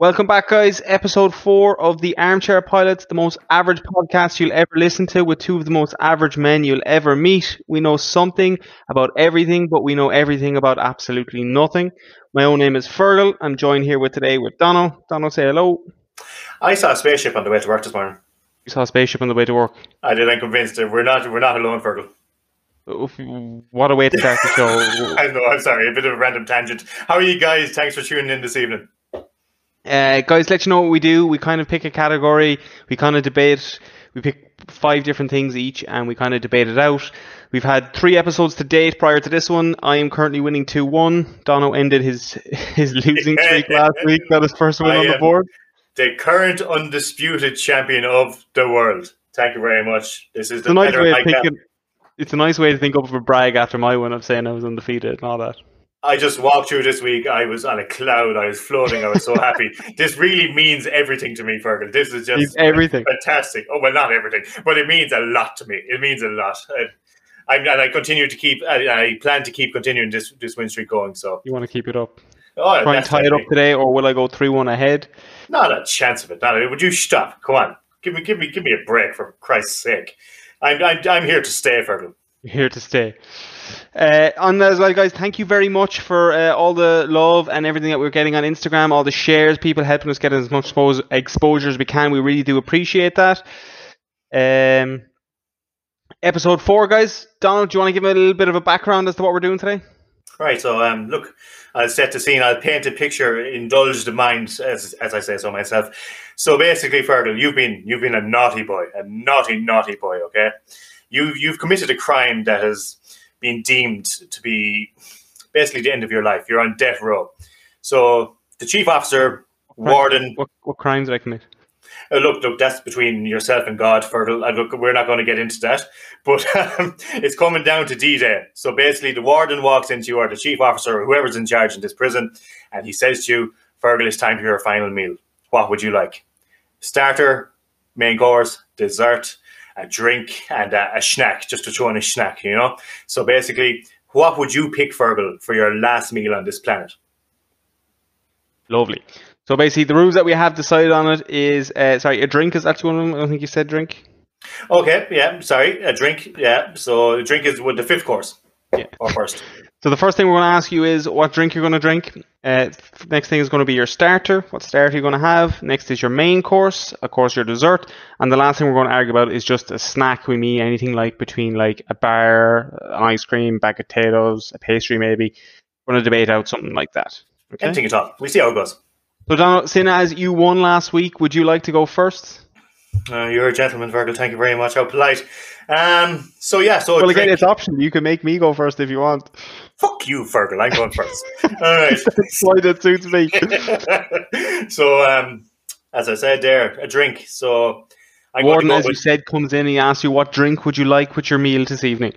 Welcome back, guys. Episode four of the Armchair Pilots, the most average podcast you'll ever listen to, with two of the most average men you'll ever meet. We know something about everything, but we know everything about absolutely nothing. My own name is Fergal. I'm joined here with today with Donald. Donald, say hello. I saw a spaceship on the way to work this morning. You saw a spaceship on the way to work. I did. I'm convinced that we're not we're not alone, Fergal. What a way to start the show. I know. I'm sorry. A bit of a random tangent. How are you guys? Thanks for tuning in this evening. Uh, guys, let you know what we do. We kind of pick a category. We kind of debate. We pick five different things each, and we kind of debate it out. We've had three episodes to date prior to this one. I am currently winning two one. Dono ended his his losing streak last week. Got his first win I on the board. The current undisputed champion of the world. Thank you very much. This is It's the a nice way of thinking. It's a nice way to think up of a brag after my win of saying I was undefeated and all that. I just walked through this week. I was on a cloud. I was floating. I was so happy. this really means everything to me, Fergal. This is It's just everything. fantastic. Oh well, not everything, but it means a lot to me. It means a lot. I, and I continue to keep. I, I plan to keep continuing this this win streak going. So, You want to keep it up. oh, Try and tie it up today, or will I go three one ahead? Not a chance of it. Not a, would you stop? Come on, give me, give me, give me a break for Christ's sake. I'm, I'm, I'm here to stay, Fergal. here to stay. Uh, on that as well, guys, thank you very much for uh, all the love and everything that we're getting on Instagram, all the shares, people helping us get as much expos- exposure as we can. We really do appreciate that. Um, episode four, guys. Donald, do you want to give a little bit of a background as to what we're doing today? Right. So, um, look, I'll set the scene. I'll paint a picture. Indulge the mind, as as I say so myself. So basically, Fergal, you've been you've been a naughty boy, a naughty naughty boy. Okay, you you've committed a crime that has been deemed to be basically the end of your life. You're on death row. So the chief officer, warden, What, what crimes did I commit? Uh, look, look, that's between yourself and God. Fergal. Uh, look, we're not going to get into that, but um, it's coming down to D-Day. So basically, the warden walks into you, or the chief officer, or whoever's in charge in this prison, and he says to you, "Fergal, it's time for your final meal. What would you like? Starter, main course, dessert, a drink, and a, a snack, just to throw in a snack, you know." So basically, what would you pick, Fergal, for your last meal on this planet? Lovely. So basically, the rules that we have decided on it is, uh, sorry, a drink is actually one of them. I think you said drink. Okay, yeah, sorry, a drink, yeah. So a drink is with the fifth course, Yeah. or first. So the first thing we're going to ask you is what drink you're going to drink. Uh, next thing is going to be your starter. What starter you're going to have. Next is your main course. Of course, your dessert. And the last thing we're going to argue about is just a snack. We mean anything like between like a bar, an ice cream, bag of potatoes, a pastry maybe. We're going to debate out something like that. Okay. Anything at all. We see how it goes. So Donald, seeing as you won last week, would you like to go first? Uh, you're a gentleman, Fergal. Thank you very much. How polite. Um. So yeah. So Well, again, drink- it's optional. You can make me go first if you want. fuck you, Fergal. I'm going first. All right. That's why that suits me. so um, as I said there, a drink. So I'm Warden, as go you said, comes in and he asks you what drink would you like with your meal this evening.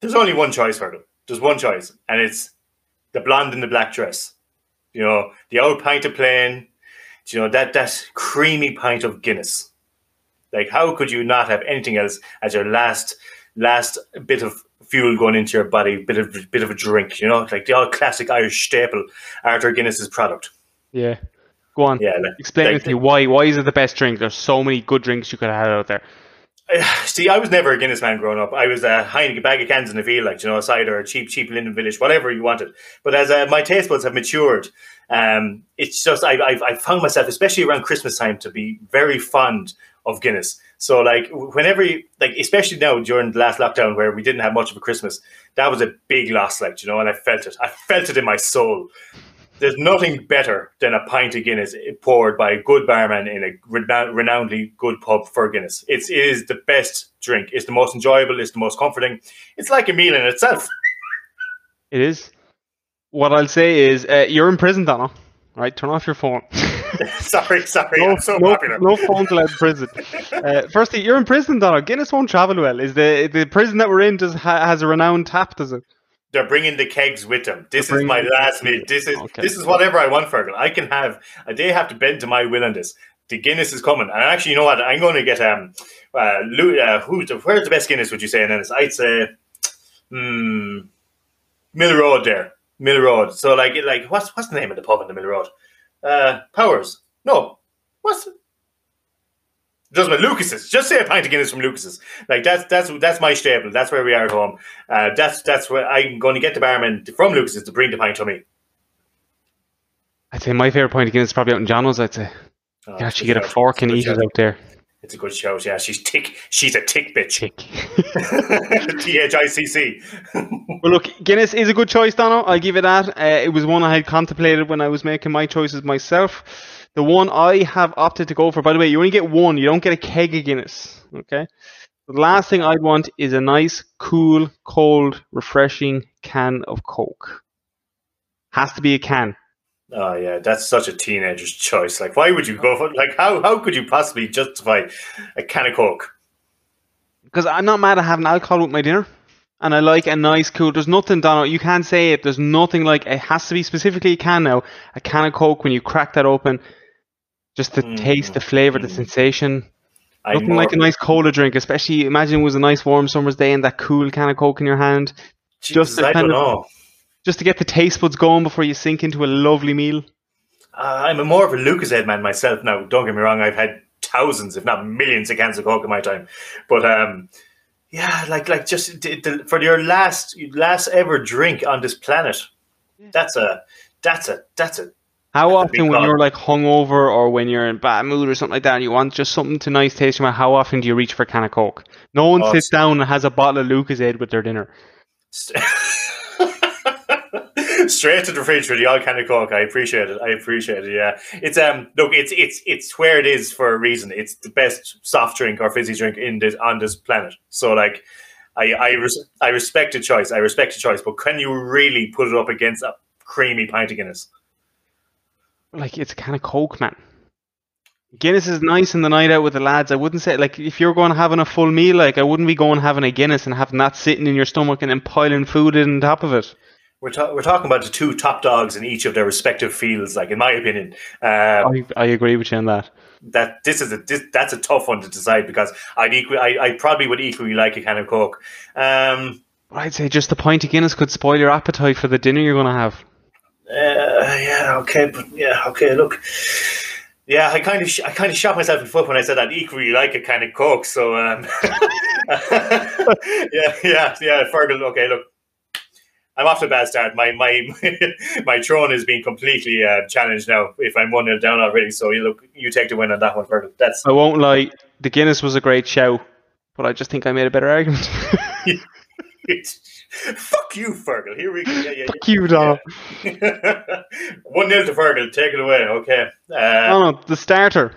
There's only one choice, Fergal. There's one choice, and it's the blonde in the black dress. You know, the old pint of plain. You know that that creamy pint of Guinness. Like, how could you not have anything else as your last last bit of fuel going into your body, bit of bit of a drink? You know, like the old classic Irish staple, Arthur Guinness's product. Yeah. Go on. Yeah, like, Explain like to me. Why? Why is it the best drink? There's so many good drinks you could have had out there. See, I was never a Guinness man growing up. I was a Heineken bag of cans in the field, like you know, a cider, a cheap, cheap Linden Village, whatever you wanted. But as uh, my taste buds have matured, um, it's just I've, I've found myself, especially around Christmas time, to be very fond of Guinness. So, like, whenever, you, like, especially now during the last lockdown where we didn't have much of a Christmas, that was a big loss, like you know, and I felt it. I felt it in my soul. There's nothing better than a pint of Guinness poured by a good barman in a renownedly good pub for Guinness. It's, it is the best drink. It's the most enjoyable. It's the most comforting. It's like a meal in itself. It is. What I'll say is, uh, you're in prison, Donna. Right? Turn off your phone. sorry, sorry. no, I'm so no, popular. no allowed in prison. Uh, firstly, you're in prison, Donald. Guinness won't travel well. Is the the prison that we're in does ha, has a renowned tap? Does it? They're bringing the kegs with them. This They're is my last meal. This is Okay. this is whatever I want, Fergal. I can have. They have to bend to my will on this. The Guinness is coming, and actually, you know what? I'm going to get um, uh, Lou, uh who's the, where's the best Guinness? Would you say? Then I'd say, hmm, Mill Road there, Mill Road. So like, like what's what's the name of the pub in the Mill Road? Uh, Powers. No. What's just Doesn't. Lucas's. Just say a pint of Guinness from Lucas's. Like that's that's that's my staple. That's where we are at home. Uh, that's that's where I'm going to get the barman from Lucas's to bring the pint to me. I'd say my favorite pint of Guinness is probably out in John's. I'd say Oh, you actually get a fork and eat it out there. It's a good shout. Yeah, she's tick. She's a tick bitch. Chick. T H I C C. Well, look, Guinness is a good choice, Dono. I'll give it that. Uh, it was one I had contemplated when I was making my choices myself. The one I have opted to go for, by the way, you only get one. You don't get a keg of Guinness. Okay. The last thing I'd want is a nice, cool, cold, refreshing can of Coke. Has to be a can. Oh yeah, that's such a teenager's choice. Like, why would you go for? Like, how how could you possibly justify a can of Coke? Because I'm not mad at having alcohol with my dinner. And I like a nice, cool. There's nothing, Dono. You can't say it. There's nothing like it has to be specifically a can now. A can of Coke when you crack that open, just the Mm, taste, the flavor, the mm. sensation. I'm Nothing more like a nice cola drink, especially imagine it was a nice warm summer's day and that cool can of Coke in your hand, Jesus, just I don't of- know. Just to get the taste buds going before you sink into a lovely meal. Uh, I'm a more of a Lucozade man myself now. Don't get me wrong. I've had thousands, if not millions, of cans of Coke in my time. But um, yeah, like like just d- d- for your last last ever drink on this planet, that's a that's a that's a How That's a often when you're like hungover or when you're in bad mood or something like that and you want just something to nice mouth, how often do you reach for a can of Coke? No one Oh, sits down and has a bottle of Lucozade with their dinner. Straight to the fridge for the all kind of coke. I appreciate it. I appreciate it. Yeah, it's um look, it's it's it's where it is for a reason. It's the best soft drink or fizzy drink in this on this planet. So like, I I res- I respect the choice. I respect the choice. But can you really put it up against a creamy pint of Guinness? Like it's a of Coke, man. Guinness is nice in the night out with the lads. I wouldn't say like if you're going having a full meal, like I wouldn't be going having a Guinness and having that sitting in your stomach and then piling food in on top of it. We're ta- we're talking about the two top dogs in each of their respective fields. Like in my opinion, uh, I, I agree with you on that. that this is a this, that's a tough one to decide because I'd equal I, I probably would equally like a can of coke. Um, I'd say just the pint of Guinness could spoil your appetite for the dinner you're going to have. uh, yeah, okay, but yeah, okay. Look, yeah, I kind of sh- I kind of shot myself in the foot when I said I'd equally like a kind of coke. So um, yeah, yeah, yeah, Fergal. Okay, look. I'm off to a bad start. My my my throne is being completely uh, challenged now. If I'm one nil down already, so you look, you take the win on that one, Fergal. That's I won't lie, the Guinness was a great show, but I just think I made a better argument. fuck you, Fergal. Here we go. Yeah, yeah, Fuck you, Donald. yeah. one nil to Fergal. Take it away. Okay. Uh, Oh no, the starter.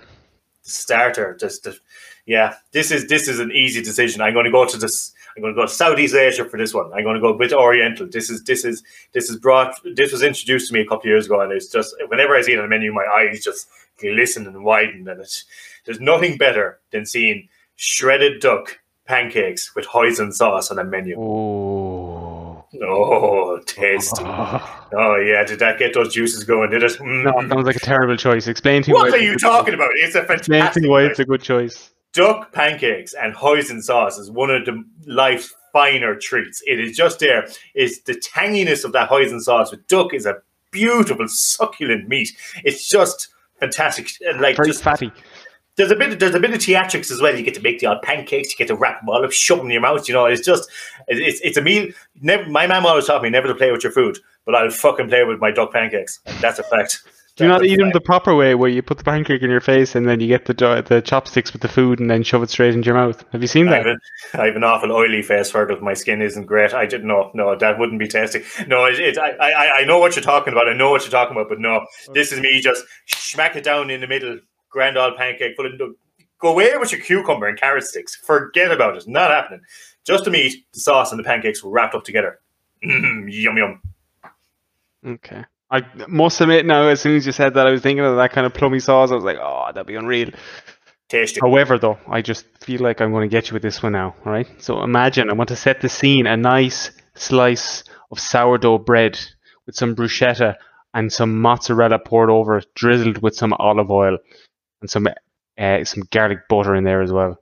starter. Just, the- yeah. This is this is an easy decision. I'm going to go to this. I'm going to go to Southeast Asia for this one. I'm going to go with Oriental. This is this is this is brought. This was introduced to me a couple of years ago, and it's just whenever I see it on the menu, my eyes just glisten and widen. And it's there's nothing better than seeing shredded duck pancakes with hoisin sauce on a menu. Oh. Oh, tasty. Oh. Oh, yeah. Did that get those juices going? Did it? Mm. No, it sounds like a terrible choice. Explain to me what are you talking about? It's a Explain to fantastic me why it's a good choice. Duck pancakes and hoisin sauce is one of the life's finer treats. It is just there. It's the tanginess of that hoisin sauce with duck is a beautiful, succulent meat. It's just fantastic. Uh, like Very just fatty. there's a bit of, there's a bit of theatrics as well. You get to make the odd pancakes, you get to wrap them all up, shove them in your mouth. You know, it's just it's it's a meal. Never, my mom always taught me never to play with your food, but I'll fucking play with my duck pancakes. That's a fact. Do you not eat them the proper way, where you put the pancake in your face and then you get the the chopsticks with the food and then shove it straight into your mouth? Have you seen that? I have, a, I have an awful oily face it. My skin isn't great. I didn't know. No, that wouldn't be tasty. No, it, it, I, I, I know what you're talking about. I know what you're talking about, but no, this is me just smack it down in the middle, grand old pancake full of. Go away with your cucumber and carrot sticks. Forget about it. Not happening. Just the meat, the sauce, and the pancakes were wrapped up together. Yum yum. Okay. I must admit now, as soon as you said that, I was thinking of that kind of plummy sauce. I was like, oh, that'd be unreal. Tasty. However, though, I just feel like I'm going to get you with this one now, all right? So imagine, I want to set the scene, a nice slice of sourdough bread with some bruschetta and some mozzarella poured over it, drizzled with some olive oil and some uh, some garlic butter in there as well.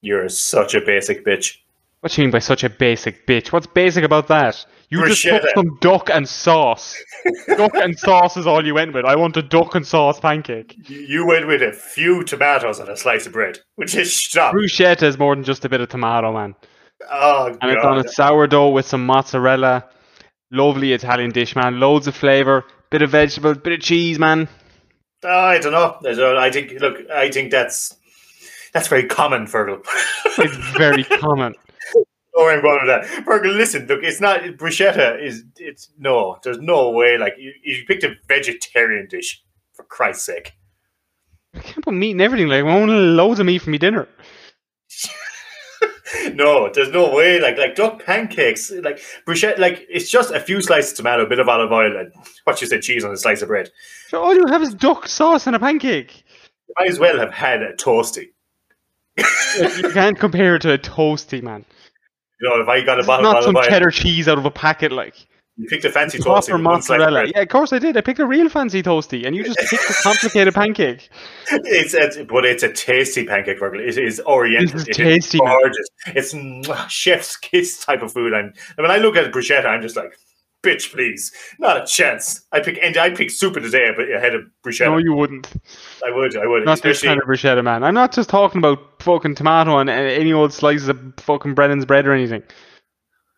You're such a basic bitch. What do you mean by such a basic bitch? What's basic about that? You just took Bruschetta. some duck and sauce. duck and sauce is all you went with. I want a duck and sauce pancake. You- went with a few tomatoes and a slice of bread, which is stop. Bruschetta is more than just a bit of tomato, man. Oh god. And it's on a sourdough with some mozzarella. Lovely Italian dish, man. Loads of flavour. Bit of vegetables, bit of cheese, man. Oh, I don't know. I I think. Look, I think that's that's very common, Fergal. It's very common. Oh, I'm going with that. Fergal, listen. Look, it's not bruschetta. Is it's no. There's no way. Like you, you picked a vegetarian dish for Christ's sake. I can't put meat in everything. Like, I want loads of meat for me dinner. No, there's no way. Like like duck pancakes, like bruschetta. Like it's just a few slices of tomato, a bit of olive oil, and what you said, cheese on a slice of bread. So all you have is duck sauce and a pancake. You might as well have had a toasty. You can't compare it to a toasty, man. You know, if I got a It's bottle of not some cheddar cheese out of a packet, like you picked a fancy toasty. proper with one slice of mozzarella. Yeah, of course I did. I picked a real fancy toasty, and you just picked a complicated pancake. It's, it's but it's a tasty pancake burger. It is oriental. This is It tasty, man. gorgeous. It's chef's kiss type of food. And when I look at bruschetta, I'm just like, bitch, please, not a chance. I pick and I pick soup today, but ahead of bruschetta. No, you wouldn't. I would, I would, Not this especially kind of bruschetta, man. I'm not just talking about fucking tomato and any old slices of fucking Brennan's bread or anything.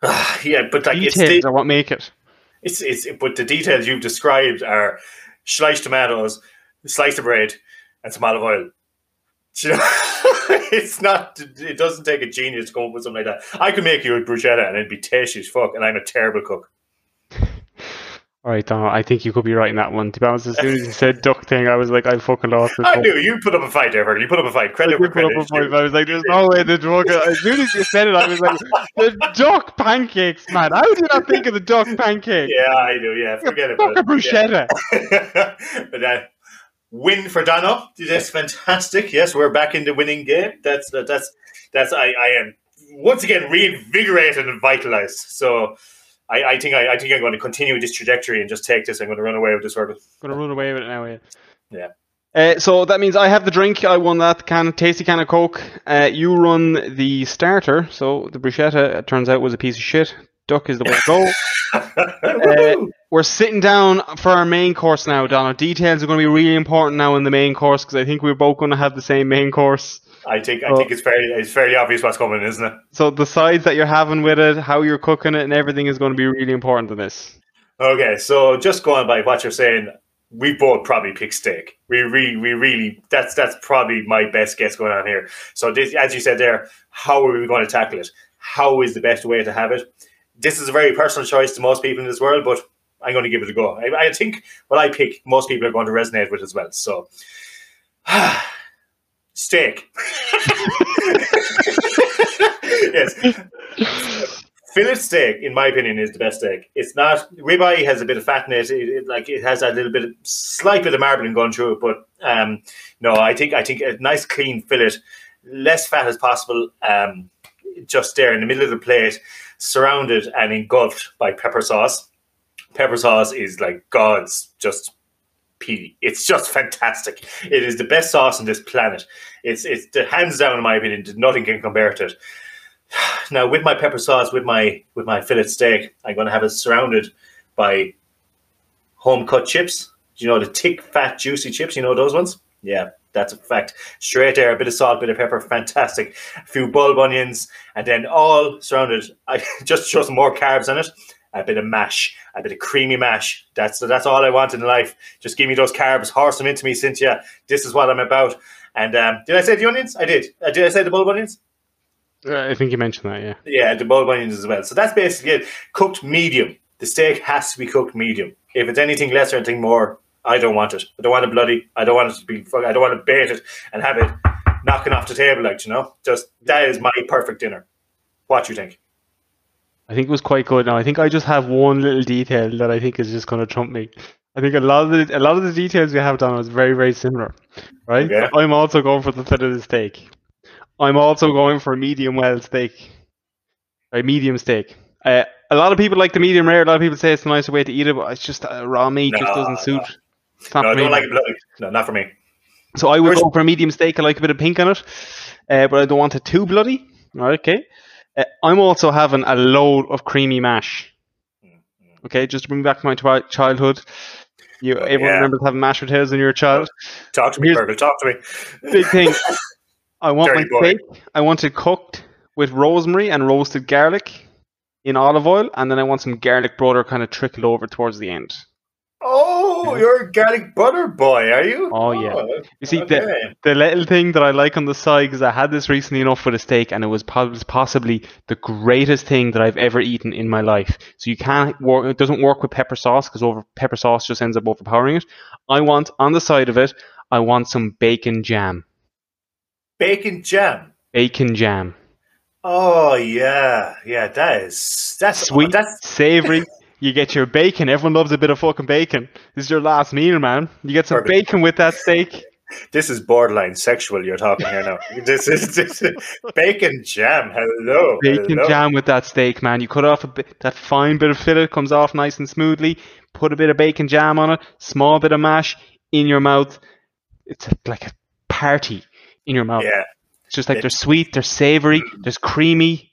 yeah. But like it's Details the, are what make it. it's it's but the details you've described are sliced tomatoes, slice of bread, and some olive oil. Do You know, it's not. It doesn't take a genius to come up with something like that. I could make you a bruschetta and it'd be tasty as fuck, and I'm a terrible cook. All right, Donald, I think you could be right in that one. To be honest, as soon as you said duck thing, I was like, I fucking lost this. I knew you put up a fight there, You put up a fight. I Credit put up credit a fight. I was like, there's no way the duck. As soon as you said it, I was like, the duck pancakes, man. How did not think of the duck pancake? Yeah, I do. Yeah, forget Fuck a about it. Yeah. bruschetta. but uh, win for Dono. That's fantastic. Yes, we're back in the winning game. That's that's that's. I, I am once again reinvigorated and vitalized. So I, I think I, I think I'm going to continue this trajectory and just take this. I'm going to run away with this word. Gonna run away with it now, yeah. Yeah. Uh, so that means I have the drink. I won that can, tasty can of Coke. Uh, you run the starter. So the bruschetta, it turns out, was a piece of shit. Duck is the way to go. Woohoo! We're sitting down for our main course now, Donna. Details are going to be really important now in the main course because I think we're both going to have the same main course. I think I think it's fairly it's fairly obvious what's coming, isn't it? So the sides that you're having with it, how you're cooking it, and everything is going to be really important in this. Okay, so just going by what you're saying, we both probably pick steak. We really, we really, that's that's probably my best guess going on here. So this, as you said there, how are we going to tackle it? How is the best way to have it? This is a very personal choice to most people in this world, but I'm going to give it a go. I, I think what I pick, most people are going to resonate with as well. So, steak. yes, fillet steak, in my opinion, is the best steak. It's not ribeye has a bit of fat in it. It, it- like it has that little bit, of, slight bit of marbling going through it. But um, no, I think I think a nice clean fillet, less fat as possible, um, just there in the middle of the plate, surrounded and engulfed by pepper sauce. Pepper sauce is like God's just It's just fantastic. It is the best sauce on this planet. It's it's the hands down, in my opinion. Nothing can compare to it. Now with my pepper sauce, with my with my fillet steak, I'm going to have it surrounded by home cut chips. You know the thick, fat, juicy chips? You know those ones? Yeah, that's a fact. Straight there, a bit of salt, bit of pepper, fantastic. A few bulb onions, and then all surrounded. I just show some more carbs on it. A bit of mash, a bit of creamy mash. That's that's all I want in life. Just give me those carbs, horse them into me, Cynthia. This is what I'm about. And um, did I say the onions? I did. Uh, did I say the bulb onions? Uh, I think you mentioned that, yeah. Yeah, the bulb onions as well. So that's basically it. Cooked medium. The steak has to be cooked medium. If it's anything less or anything more, I don't want it. I don't want it bloody. I don't want it to be. I don't want to bait it and have it knocking off the table, like you know. Just that is my perfect dinner. What do you think? I think it was quite good. Now I think I just have one little detail that I think is just going to trump me. I think a lot of the a lot of the details we have done is very very similar, right? Okay. I'm also going for the fit of the steak. I'm also going for a medium well steak, a medium steak. Uh, a lot of people like the medium rare. A lot of people say it's a nicer way to eat it, but it's just uh, raw meat just doesn't suit. no. Not No, I don't like it. No, not for me. So I would go for a medium steak. I like a bit of pink on it, uh, but I don't want it too bloody. Okay. Uh, I'm also having a load of creamy mash. Mm, mm. Okay, just to bring back my twi- childhood. You, Oh, everyone yeah. remembers having mashed potatoes when you were a child. Talk to me, Here's-. Talk to me. Big thing. I want my Dirty boy. steak. I want it cooked with rosemary and roasted garlic in olive oil, and then I want some garlic butter kind of trickled over towards the end. Oh, Oh, you're a garlic butter boy, are you? Oh, yeah. Oh, you see, the, okay. the little thing that I like on the side, because I had this recently enough for a steak, and it was possibly the greatest thing that I've ever eaten in my life. So you can't work; it doesn't work with pepper sauce because over pepper sauce just ends up overpowering it. I want on the side of it, I want some bacon jam. bacon jam. Bacon jam, Oh yeah, yeah. That is that's sweet, That's savory. You get your bacon. Everyone loves a bit of fucking bacon. This is your last meal, man. You get some Perfect. bacon with that steak. this is borderline sexual. You're talking here now. this is this is bacon jam. Hello, bacon hello. jam with that steak, man. You cut off a bit, that fine bit of fillet comes off nice and smoothly. Put a bit of bacon jam on it, small bit of mash in your mouth. It's a, like a party in your mouth. Yeah, It's just like they're sweet, they're savory, mm. there's creamy.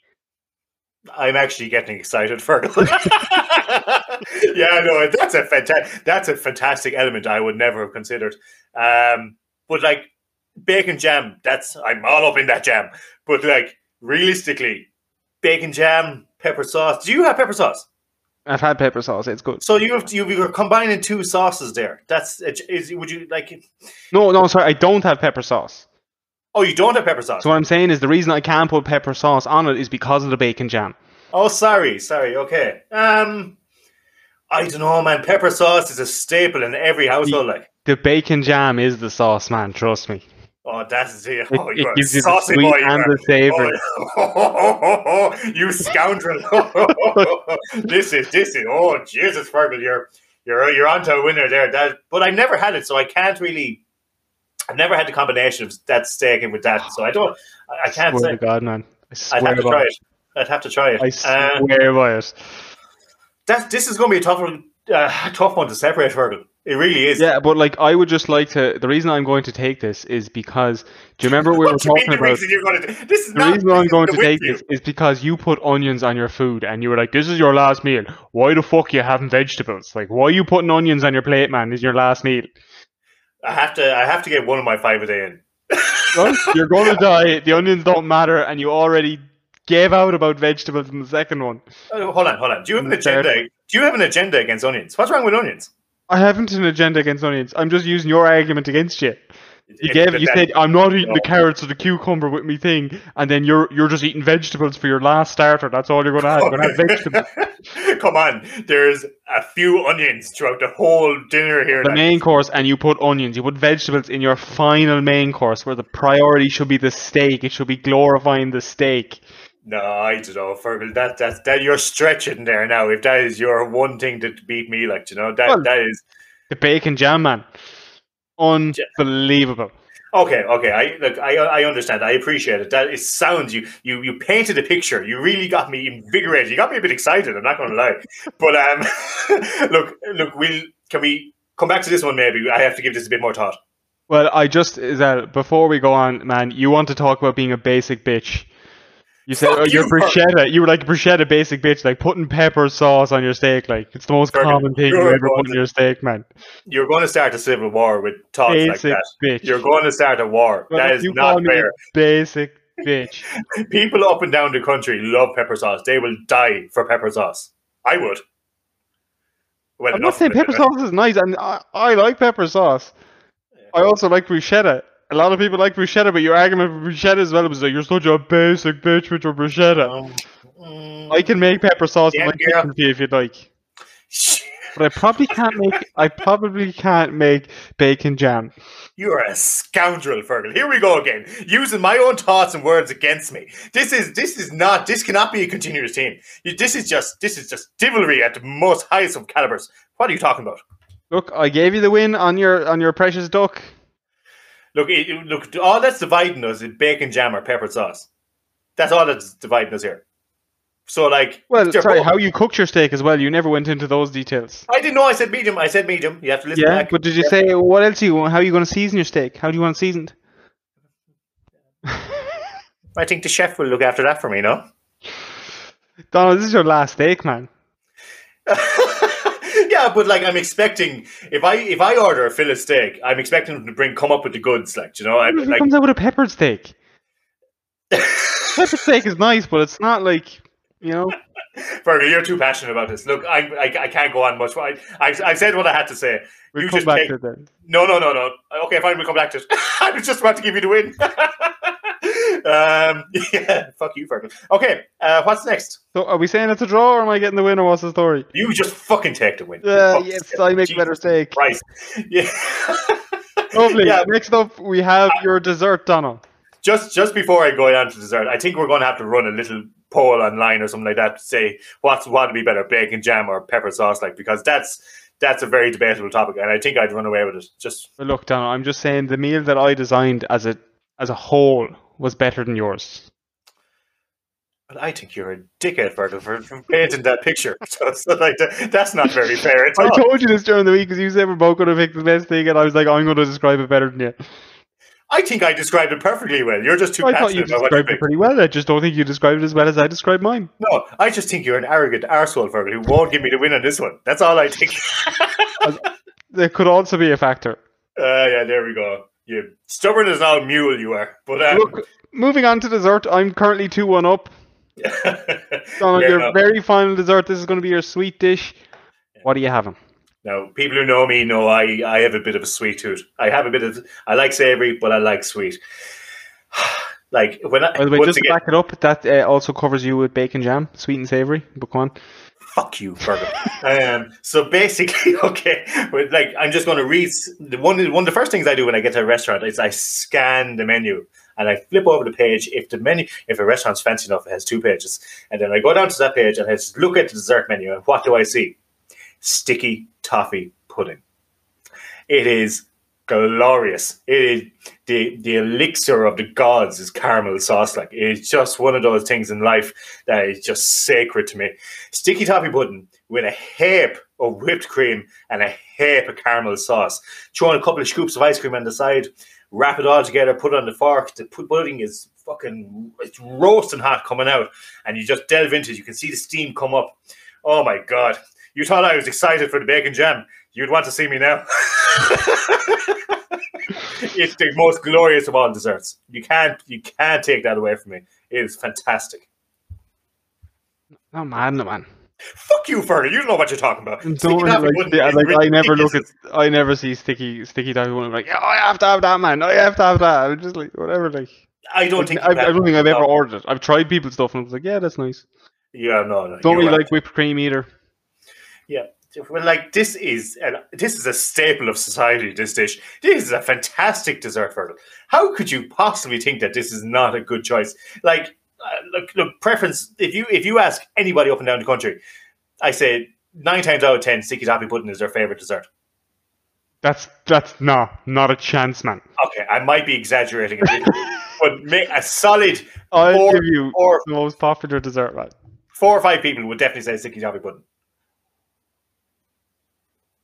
I'm actually getting excited, Fergal. yeah, no, that's a fantastic. That's a fantastic element. I would never have considered. Um, but like bacon jam, that's I'm all up in that jam. But like realistically, bacon jam, pepper sauce. Do you have pepper sauce? I've had pepper sauce. It's good. So you have you you're combining two sauces there. That's is would you like? No, no, sorry, I don't have pepper sauce. Oh, you don't have pepper sauce. So what I'm saying is the reason I can't put pepper sauce on it is because of the bacon jam. Oh, sorry, sorry. Okay. Um, I don't know, man. Pepper sauce is a staple in every household. Like, The bacon jam is the sauce, man. Trust me. oh, that's it. It, Oh, it a gives you the saucy sweet boy. and the savory. Oh, you scoundrel! this is this is. Oh, Jesus, Fergal, you're you're you're onto a winner there. That, but I never had it, so I can't really. I've never had the combination of that steak and with that, so I don't. I, I can't swear say. to God, man. I I'd have to try it. it. I'd have to try it. I Uh, swear by it. that this is going to be a tough, one- uh, tough one to separate, Fergal. It really is. Yeah, but like I would just like to. The reason I'm going to take this is because do you remember we were do you mean talking about? reason you're going to? This is The not. reason I'm going to take you. this is because you put onions on your food and you were like, "This is your last meal. Why the fuck you having vegetables? Like, why are you putting onions on your plate, man? Is your last meal? I have to. I have to get one of my five a day in. Well, you're going to die. The onions don't matter, and you already gave out about vegetables in the second one. Oh, hold on, hold on. Do you have an agenda? Do you have an agenda against onions? What's wrong with onions? I haven't an agenda against onions. I'm just using your argument against you. You gave that- you said I'm not eating the carrots or the cucumber with me thing, and then you're you're just eating vegetables for your last starter. That's all you're gonna have. You're gonna have vegetables. Come on, there's a few onions throughout the whole dinner here. the main course, and you put onions. You put vegetables in your final main course, where the priority should be the steak. It should be glorifying the steak. No, I don't know, Fergal. That that's that you're stretching there now. If that is your one thing to beat me, like you know, that Well- that is The bacon jam, man, unbelievable. okay. Okay, I look, I I understand. I appreciate it. That it sounds you you you painted a picture. You really got me invigorated. You got me a bit excited. I'm not going to lie. But um, look, look, we'll can we come back to this one? Maybe I have to give this a bit more thought. Well, I just is that before we go on, man, you want to talk about being a basic bitch. You said Fuck oh, you're you, bruschetta. You were like a bruschetta basic bitch, like putting pepper sauce on your steak. Like it's the most common thing you ever put on your steak, man. You're going to start a civil war with thoughts like that. bitch. You're going to start a war. Well, that is not fair. Basic bitch. People up and down the country love pepper sauce. They will die for pepper sauce. I would. Well, I'm not saying pepper sauce is nice, and I, I like pepper sauce. I also like bruschetta. A lot of people like bruschetta, but your argument for bruschetta as well was like you're such a basic bitch with your bruschetta. Um, mm, I can make pepper sauce in Yeah, my girl. kitchen for you if you'd like. But I probably can't make I probably can't make bacon jam. You are a scoundrel, Fergal. Here we go again, using my own thoughts and words against me. This is this is not this cannot be a continuous team. This is just this is just devilry at the most highest of calibers. What are you talking about? Look, I gave you the win on your on your precious duck. Look, it, look, all that's dividing us is bacon jam or pepper sauce. That's all that's dividing us here. So, like, Well, sorry, how you cooked your steak as well. You never went into those details. I didn't know I said medium. I said medium. You have to listen Yeah, back. but did you say what else you want? How are you going to season your steak? How do you want it seasoned? I think the chef will look after that for me, no? Donald, this is your last steak, man. yeah, but like I'm expecting if I if I order a fillet steak, I'm expecting them to bring come up with the goods, like you know. I, like comes out with a peppered steak. Peppered steak is nice, but it's not like you know. Fergal, you're too passionate about this. Look, I I, I can't go on much. I, I I said what I had to say. We'll You come just back take- to it then. No, no, no, no. Okay, fine. We'll come back to it. I was just about to give you the win. um, yeah, fuck you, Fergal. Okay, uh, what's next? So, are we saying it's a draw, or am I getting the win, or what's the story? You just fucking take the win. Uh, Fuck. yes, I make better Jesus steak. Christ. Yeah. Lovely. Yeah, Next up, we have your dessert, Donald. just just before I go on to dessert, I think we're going to have to run a little poll online or something like that to say what's what would be better, bacon jam or pepper sauce, like because that's that's a very debatable topic, and I think I'd run away with it. Just look, Donald, I'm just saying the meal that I designed as a as a whole was better than yours. but I think you're a dickhead, Fergal, for, for painting that picture. So, so like that's not very fair at I told you this during the week because you said we're both going to pick the best thing, and I was like, I'm going to describe it better than you. I think I described it perfectly well. You're just too I thought you passionate about what you described it pretty well. I just don't think you described it as well as I described mine. No, I just think you're an arrogant arsehole, Fergal, who won't give me the win on this one. That's all I think. There could also be a factor. Uh, yeah, there we go. You stubborn as an old mule, you are. But um, Look, moving on to dessert, I'm currently 2 1 up. Donald, Yeah, your no. very final dessert. This is going to be your sweet dish. What are you having? Now, people who know me know I, I have a bit of a sweet tooth. I have a bit of I like savory, but I like sweet. like when I By the way, just to again, back it up, that uh, also covers you with bacon jam, sweet and savory. But come on. Fuck you, Fergal. um, so basically, okay, like I'm just going to read the one. One of the first things I do when I get to a restaurant is I scan the menu and I flip over the page. If the menu, if a restaurant's fancy enough, it has two pages, and then I go down to that page and I just look at the dessert menu. And what do I see? Sticky toffee pudding. It is glorious. It is the the elixir of the gods is caramel sauce. Like it's just one of those things in life that is just sacred to me. Sticky toffee pudding with a heap of whipped cream and a heap of caramel sauce. Throw in a couple of scoops of ice cream on the side. Wrap it all together. Put it on the fork. The pudding is fucking it's roasting hot coming out, and you just delve into it. You can see the steam come up. Oh my god! You thought I was excited for the bacon jam. You'd want to see me now. it's the most glorious of all desserts. You can't you can't take that away from me. It is fantastic. Oh man, no man. Fuck you, Fergal. You don't know what you're talking about. Don't Sticky like, pudding sti- is like I never look at. I never see sticky sticky one. I'm like, yeah, I have to have that, man. I have to have that. I'm just like whatever. Like I don't think. I, I don't think I've ever no. ordered it. I've tried people's stuff and I was like, yeah, that's nice. Yeah, no, no. Don't really right. like whipped cream either. Yeah. Well, like this is uh, this is a staple of society. This dish. This is a fantastic dessert, Fergal. How could you possibly think that this is not a good choice? Like, uh, look, look, preference. If you if you ask anybody up and down the country, I say nine times out of ten, sticky toffee pudding is their favorite dessert. That's that's no, not a chance, man. Okay, I might be exaggerating a bit, but make a solid I'll Four- give you four- the most popular dessert, man. four or five people would definitely say sticky toffee pudding.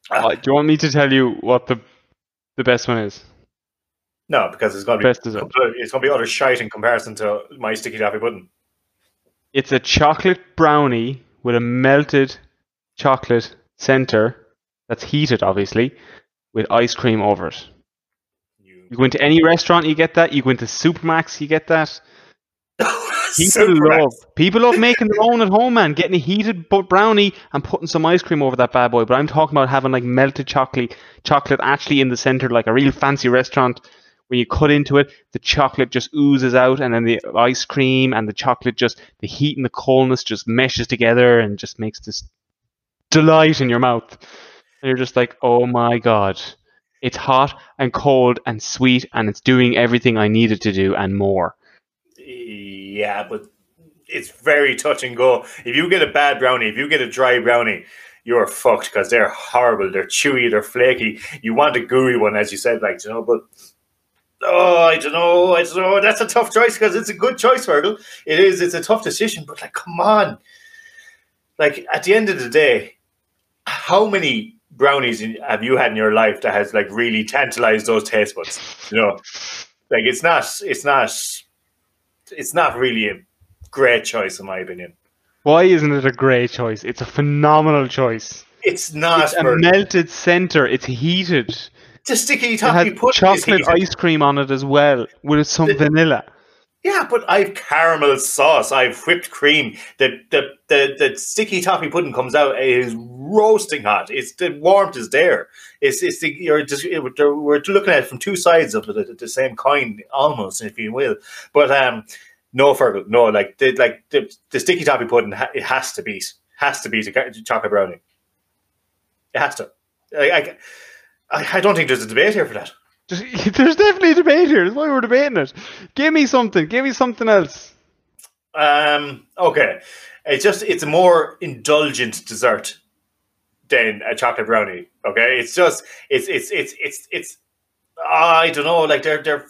Uh, do you want me to tell you what the the best one is? No, because it's going to be Best dessert. it's going to be utter shite in comparison to my sticky toffee pudding. It's a chocolate brownie with a melted chocolate center that's heated, obviously, with ice cream over it. You You go into any restaurant, you get that. You go into Supermac's, you get that. People love people love making their own at home, man. Getting a heated brownie and putting some ice cream over that bad boy. But I'm talking about having like melted chocolate, chocolate actually in the center, like a real fancy restaurant. When you cut into it, the chocolate just oozes out, and then the ice cream and the chocolate just the heat and the coldness just meshes together and just makes this delight in your mouth. And you're just like, oh my god, it's hot and cold and sweet, and it's doing everything I needed to do and more. Yeah, but it's very touch and go. If you get a bad brownie, if you get a dry brownie, you're fucked because they're horrible. They're chewy, they're flaky. You want a gooey one, as you said, like you know. But oh, I don't know, I don't know. That's a tough choice because it's a good choice, Fergal. It is. It's a tough decision, but like, come on. Like at the end of the day, how many brownies have you had in your life that has like really tantalized those taste buds? You know, like it's not. It's not. It's not really a great choice in my opinion. Why isn't it a great choice? It's a phenomenal choice. It's not It's a melted center. It's heated. the sticky It toffee had pudding. chocolate ice cream on it as well, with some The- vanilla. Yeah, but I've caramel sauce. I've whipped cream. The the the, the sticky toffee pudding comes out. It is roasting hot. It's the warmth is there. It's it's the you're just we're looking at it from two sides of the, the same coin, almost, if you will. But um, no, Fergal, no. Like the like the, the sticky toffee pudding, it has to beat has to beat a chocolate brownie. It has to. I, I I don't think there's a debate here for that. Just, there's definitely a debate here. That's why we're debating it. Give me something. Give me something else. Um. Okay. It's just it's a more indulgent dessert than a chocolate brownie. Okay. It's just it's it's it's it's it's. I don't know. Like they're they're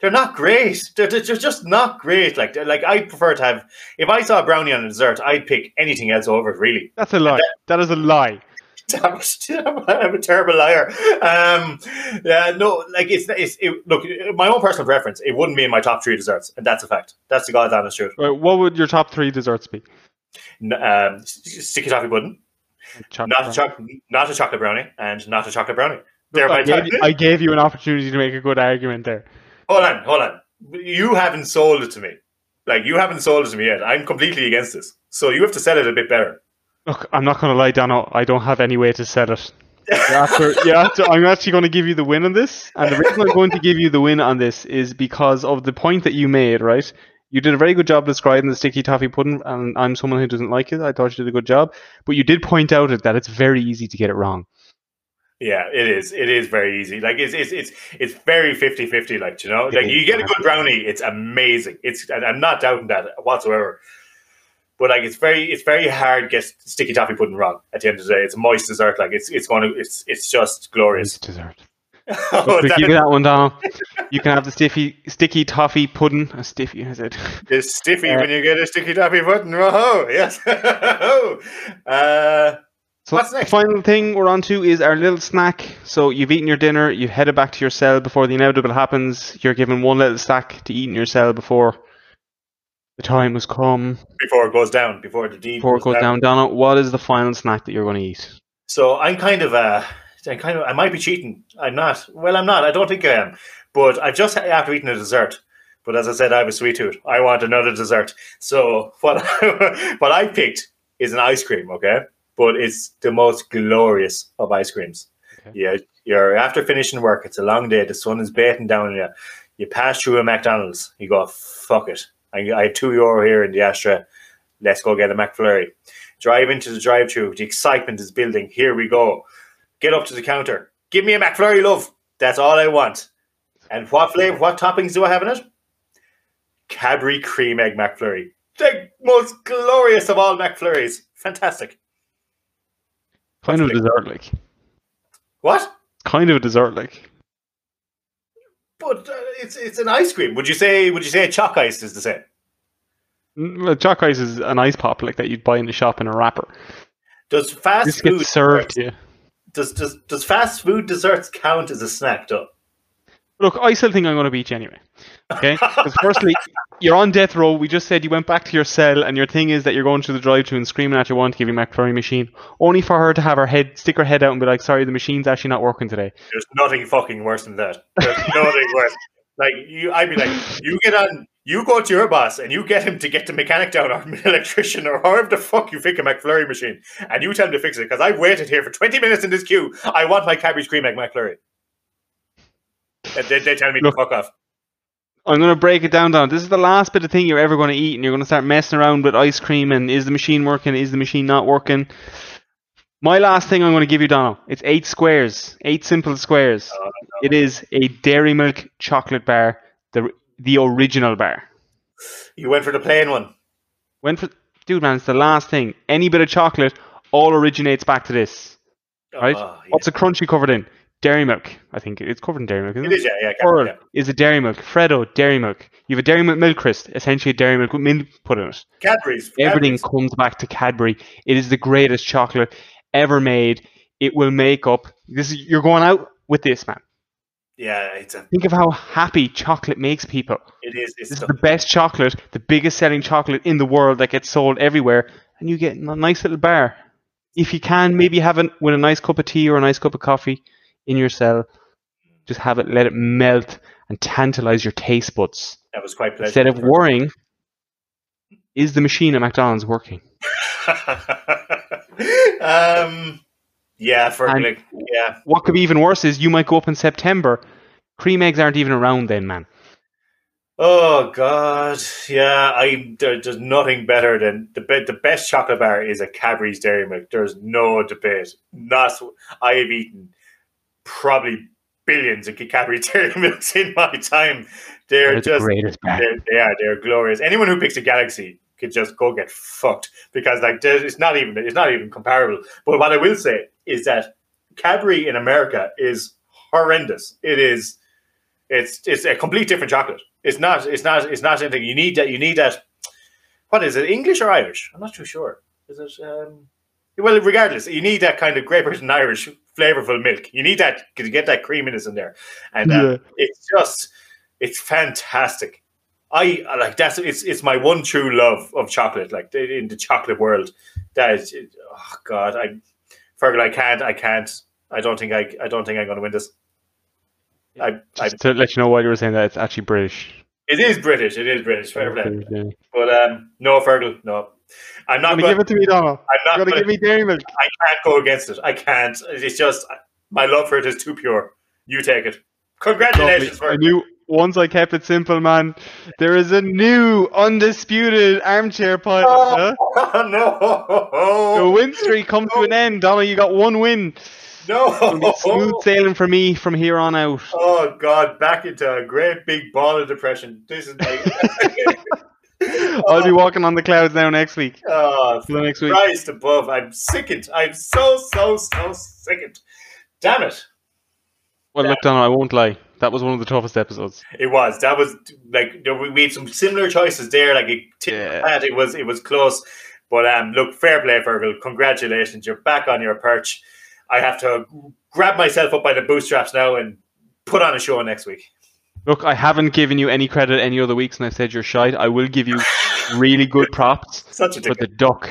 they're not great. They're, they're just not great. Like like I prefer to have. If I saw a brownie on a dessert, I'd pick anything else over it. Really. That's a lie. That is a lie. Damn it, I'm a terrible liar. Um, yeah, no, like it's it's it, look. My own personal preference, it wouldn't be in my top three desserts, and that's a fact. That's the god's honest truth. Right, what would your top three desserts be? N- Um, sticky toffee pudding, Chocolate not a chocolate, not a chocolate brownie, and not a chocolate brownie. They're I gave, you, I gave you an opportunity to make a good argument there. Hold on, hold on. You haven't sold it to me. Like you haven't sold it to me yet. I'm completely against this. So you have to sell it a bit better. Look, I'm not going to lie, Dano. I don't have any way to set it. You have to- to- I'm actually going to give you the win on this, and the reason I'm going to give you the win on this is because of the point that you made. Right? You did a very good job describing the sticky toffee pudding, and I'm someone who doesn't like it. I thought you did a good job, but you did point out that it's very easy to get it wrong. Yeah, it is. It is very easy. Like it's it's it's it's very 50-50, like you know. Like you get a good brownie, it's amazing. It's I'm not doubting that whatsoever. But like it's very it's very hard to get sticky toffee pudding wrong at the end of the day. It's a moist dessert, like it's it's gonna it's it's just It's glorious. dessert. Oh, To that give you that one, Dano. You can have the stiffy, sticky toffee pudding. A stiffy, is it? is stiffy Uh, when you get a sticky toffee pudding. Oh, yes. uh, So What's the next? final thing we're on to is our little snack. So you've eaten your dinner, you've headed back to your cell before the inevitable happens. You're given one little snack to eat in your cell before the time has come, before it goes down, before the deed before it goes down. Donna, what is the final snack that you're going to eat? So I'm kind of uh I'm kind of I might be cheating. I'm not. Well, I'm not. I don't think I am. But I've just after eating a dessert. But as I said, I have a sweet tooth. I want another dessert. So what what I picked is an ice cream. Okay, but it's the most glorious of ice creams. Okay. Yeah, you're after finishing work. It's a long day. The sun is beating down on you. You pass through a McDonald's. You go, fuck it. I, I have two euro here in the ashtray. Let's go get a McFlurry drive into the drive-through. The excitement is building. Here we go. Get up to the counter. Give me a McFlurry, love. That's all I want. And what flavor? What toppings do I have in it? Cadbury cream egg McFlurry. The most glorious of all McFlurries. Fantastic. Kind of a dessert, like. What? Kind of a dessert, like. But uh, it's it's an ice cream. Would you say? Would you say choc ice is the same? Well, Choc ice is an ice pop like that you'd buy in the shop in a wrapper. Does fast This food served desserts- does, does does fast food desserts count as a snack though? Look, I still think I'm going to beat you anyway. Okay? Because firstly, you're on death row. We just said you went back to your cell, and your thing is that you're going to the drive-thru and screaming at your one to give you a McFlurry machine, only for her to have her head stick her head out and be like, "Sorry, the machine's actually not working today." There's nothing fucking worse than that. There's nothing worse. Like you, I'd be like, you get on, you go to your boss, and you get him to get the mechanic down or the electrician or however the fuck you fix a McFlurry machine, and you tell him to fix it because I've waited here for 20 minutes in this queue. I want my Cadbury cream egg McFlurry. And they, they tell me Look. to fuck off. I'm going to break it down. Down. This is the last bit of thing you're ever going to eat, and you're going to start messing around with ice cream and is the machine working? Is the machine not working? My last thing I'm going to give you, Donald, it's eight squares, eight simple squares. Oh, It is a Dairy Milk chocolate bar, the the original bar. You went for the plain one. Went for dude, man. It's the last thing. Any bit of chocolate all originates back to this. Oh, right? Oh, yeah. What's the Crunchie covered in? Dairy milk. I think it's covered in dairy milk. Isn't It is, yeah, yeah. Pearl Cadbury, is a dairy milk. Freddo, dairy milk. You have a dairy milk milk crisp, essentially a dairy milk with milk put in it. Cadbury's. Everything Cadbury's. comes back to Cadbury. It is the greatest chocolate ever made. It will make up. This is you're going out with this man. Yeah, it's a. Think of how happy chocolate makes people. It is. It's This is the, the best chocolate, the biggest selling chocolate in the world that gets sold everywhere, and you get a nice little bar. If you can, maybe have it with a nice cup of tea or a nice cup of coffee in your cell. Just have it, let it melt and tantalize your taste buds. that was quite pleasant. Instead of worrying, is the machine at McDonald's working? um. Yeah, for like, yeah. What could be even worse is you might go up in September. Cream eggs aren't even around then, man. Oh God, yeah. I there, there's nothing better than the be- the best chocolate bar is a Cadbury's Dairy Milk. There's no debate. Not I have eaten probably billions of Cadbury's Dairy Milks in my time. They're They're the just greatest bar. they're, they are they're glorious. Anyone who picks a Galaxy could just go get fucked because like it's not even it's not even comparable. But what I will say is that Cadbury in America is horrendous. It is it's it's a complete different chocolate. It's not it's not it's not anything. You need that you need that. What is it? English or Irish? I'm not too sure. Is it? Um, well, regardless, you need that kind of Great Britain Irish flavorful milk. You need that to get that creaminess in there, and uh, Yeah. it's just it's fantastic. I I like that's it's it's my one true love of chocolate. Like in the chocolate world, that is oh god. I Fergal, I can't I can't. I don't think I I don't think I'm going to win this. I, I to let you know why you were saying that, it's actually British. it is British. It is British. Fair play. Yeah. But um, no, Fergal, no. I'm not Gonna give it to me, Donald. I'm not gonna, give me dairy milk. I can't go against it. I can't. It's just my love for it is too pure. You take it. Congratulations. I knew once I kept it simple, man. There is a new undisputed armchair pilot. Oh, huh? Oh, The win streak comes to an end. Donald, you got one win. It'll smooth no. sailing for me from here on out. Oh God, back into a great big ball of depression. This is I'll be walking on the clouds now next week. oh, the next week. Christ above. I'm sickened. I'm so so so sickened. Damn it. Well, look, Donald, I won't lie. That was one of the toughest episodes. It was. That was like we made some similar choices there. Like it, Yeah. it was, it was close. But um, look, fair play, Fergal. Congratulations, you're back on your perch. I have to grab myself up by the bootstraps now and put on a show next week. Look, I haven't given you any credit any other weeks, and I said you're shite. I will give you really good props Such a for the duck.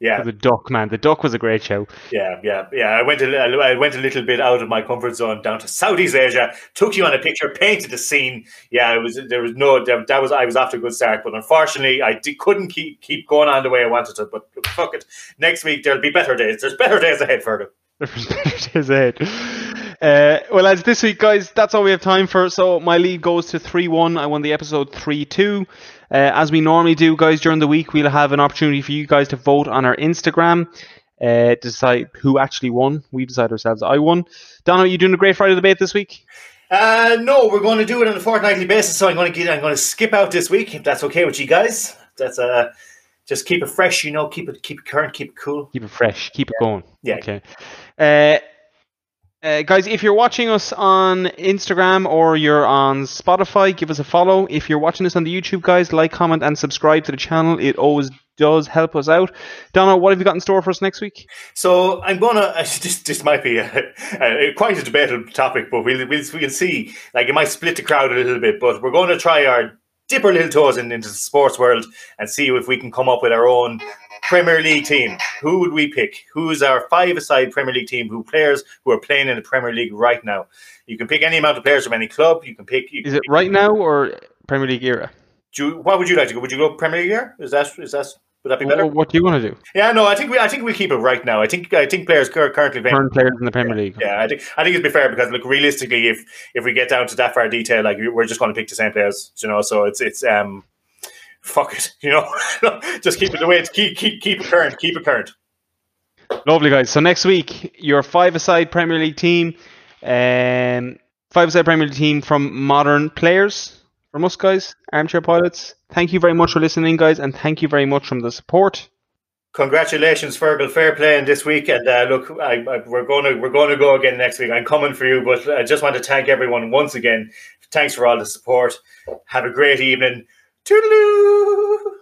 Yeah, For the duck, man. The duck was a great show. yeah, yeah, yeah. I went a, I went a little bit out of my comfort zone down to Southeast Asia. Took you on a picture, painted the scene. Yeah, it was there was no that was I was after a good start, but unfortunately I couldn't keep keep going on the way I wanted to. But fuck it, next week there'll be better days. There's better days ahead, Fergal. There's better days ahead. Uh, well, as this week, guys, that's all we have time for. So my lead goes to 3 1. I won the episode 3 2. Uh, as we normally do, guys, during the week, we'll have an opportunity for you guys to vote on our Instagram, uh, decide who actually won. We decide ourselves. I won. Donna, are you doing a great Friday debate this week? Uh, no, we're going to do it on a fortnightly basis. So I'm going to get. I'm going to skip out this week if that's okay with you guys. That's uh, just keep it fresh. You know, keep it keep it current, keep it cool. Keep it fresh. Keep it going. Yeah. Okay. Uh, uh, guys, if you're watching us on Instagram or you're on Spotify, give us a follow. If you're watching us on the YouTube, guys, like, comment, and subscribe to the channel. It always does help us out. Donna, what have you got in store for us next week? So I'm gonna. This this might be a, a, quite a debatable topic, but we'll, we'll we'll see. Like it might split the crowd a little bit, but we're going to try our dip our little toes in, into the sports world and see if we can come up with our own Premier League team. Who would we pick? Who's our five-a-side Premier League team? Who players who are playing in the Premier League right now? You can pick any amount of players from any club. You can pick. You Is it right now or Premier League era? Do you, what would you like to go? Would you go Premier League here? Is that is that would that be better? What, what do you want to do? Yeah, no, I think we I think we keep it right now. I think I think players cur- currently playing. Current players in the Premier League. Yeah, I think I think it'd be fair because look, realistically, if if we get down to that far detail, like we're just going to pick the same players, you know. So it's it's um, fuck it, you know, just keep it the way it's keep keep keep it current, keep it current. Lovely, guys. So next week, your five-a-side Premier League team, um, five-a-side Premier League team from modern players from us, guys, armchair pilots. Thank you very much for listening, guys, and thank you very much from the support. Congratulations, Fergal, fair play in this week, and uh, look, I, I, we're going to we're going to go again next week. I'm coming for you, but I just want to thank everyone once again. Thanks for all the support. Have a great evening. Toodaloo.